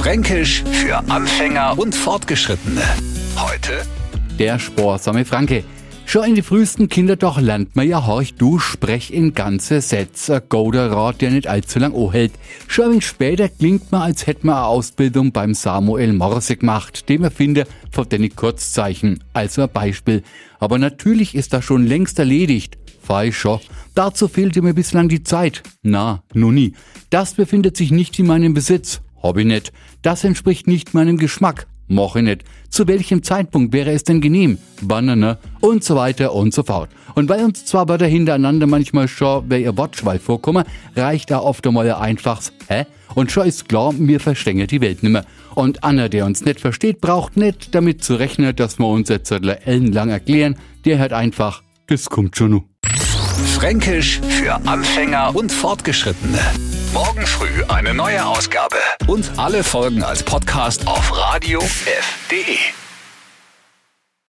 Fränkisch für Anfänger und Fortgeschrittene. Heute der sparsame Franke. Schon in die frühesten Kindertag lernt man ja, horch, du sprech in ganze Sätze, ein golder Rat, der nicht allzu lang hält. Schon ein später klingt man, als hätte man eine Ausbildung beim Samuel Morse gemacht, dem Erfinder von den Kurzzeichen. Also ein Beispiel. Aber natürlich ist das schon längst erledigt. Fei schon. Dazu fehlte mir bislang die Zeit. Na, nun nie. Das befindet sich nicht in meinem Besitz. Hobby nicht. Das entspricht nicht meinem Geschmack. Moche nicht. Zu welchem Zeitpunkt wäre es denn genehm? Banane und so weiter und so fort. Und weil uns zwar bei der Hintereinander manchmal schon wer ihr Wortschwall vorkommen, reicht da oft einmal ein einfaches Hä? Und schon ist klar, mir verstänge die Welt nimmer. Und Anna, der uns nicht versteht, braucht nicht damit zu rechnen, dass wir uns jetzt ellenlang erklären. Der hört einfach, das kommt schon nu. Fränkisch für Anfänger und Fortgeschrittene. Morgen früh eine neue Ausgabe. Und alle Folgen als Podcast auf radiof.de.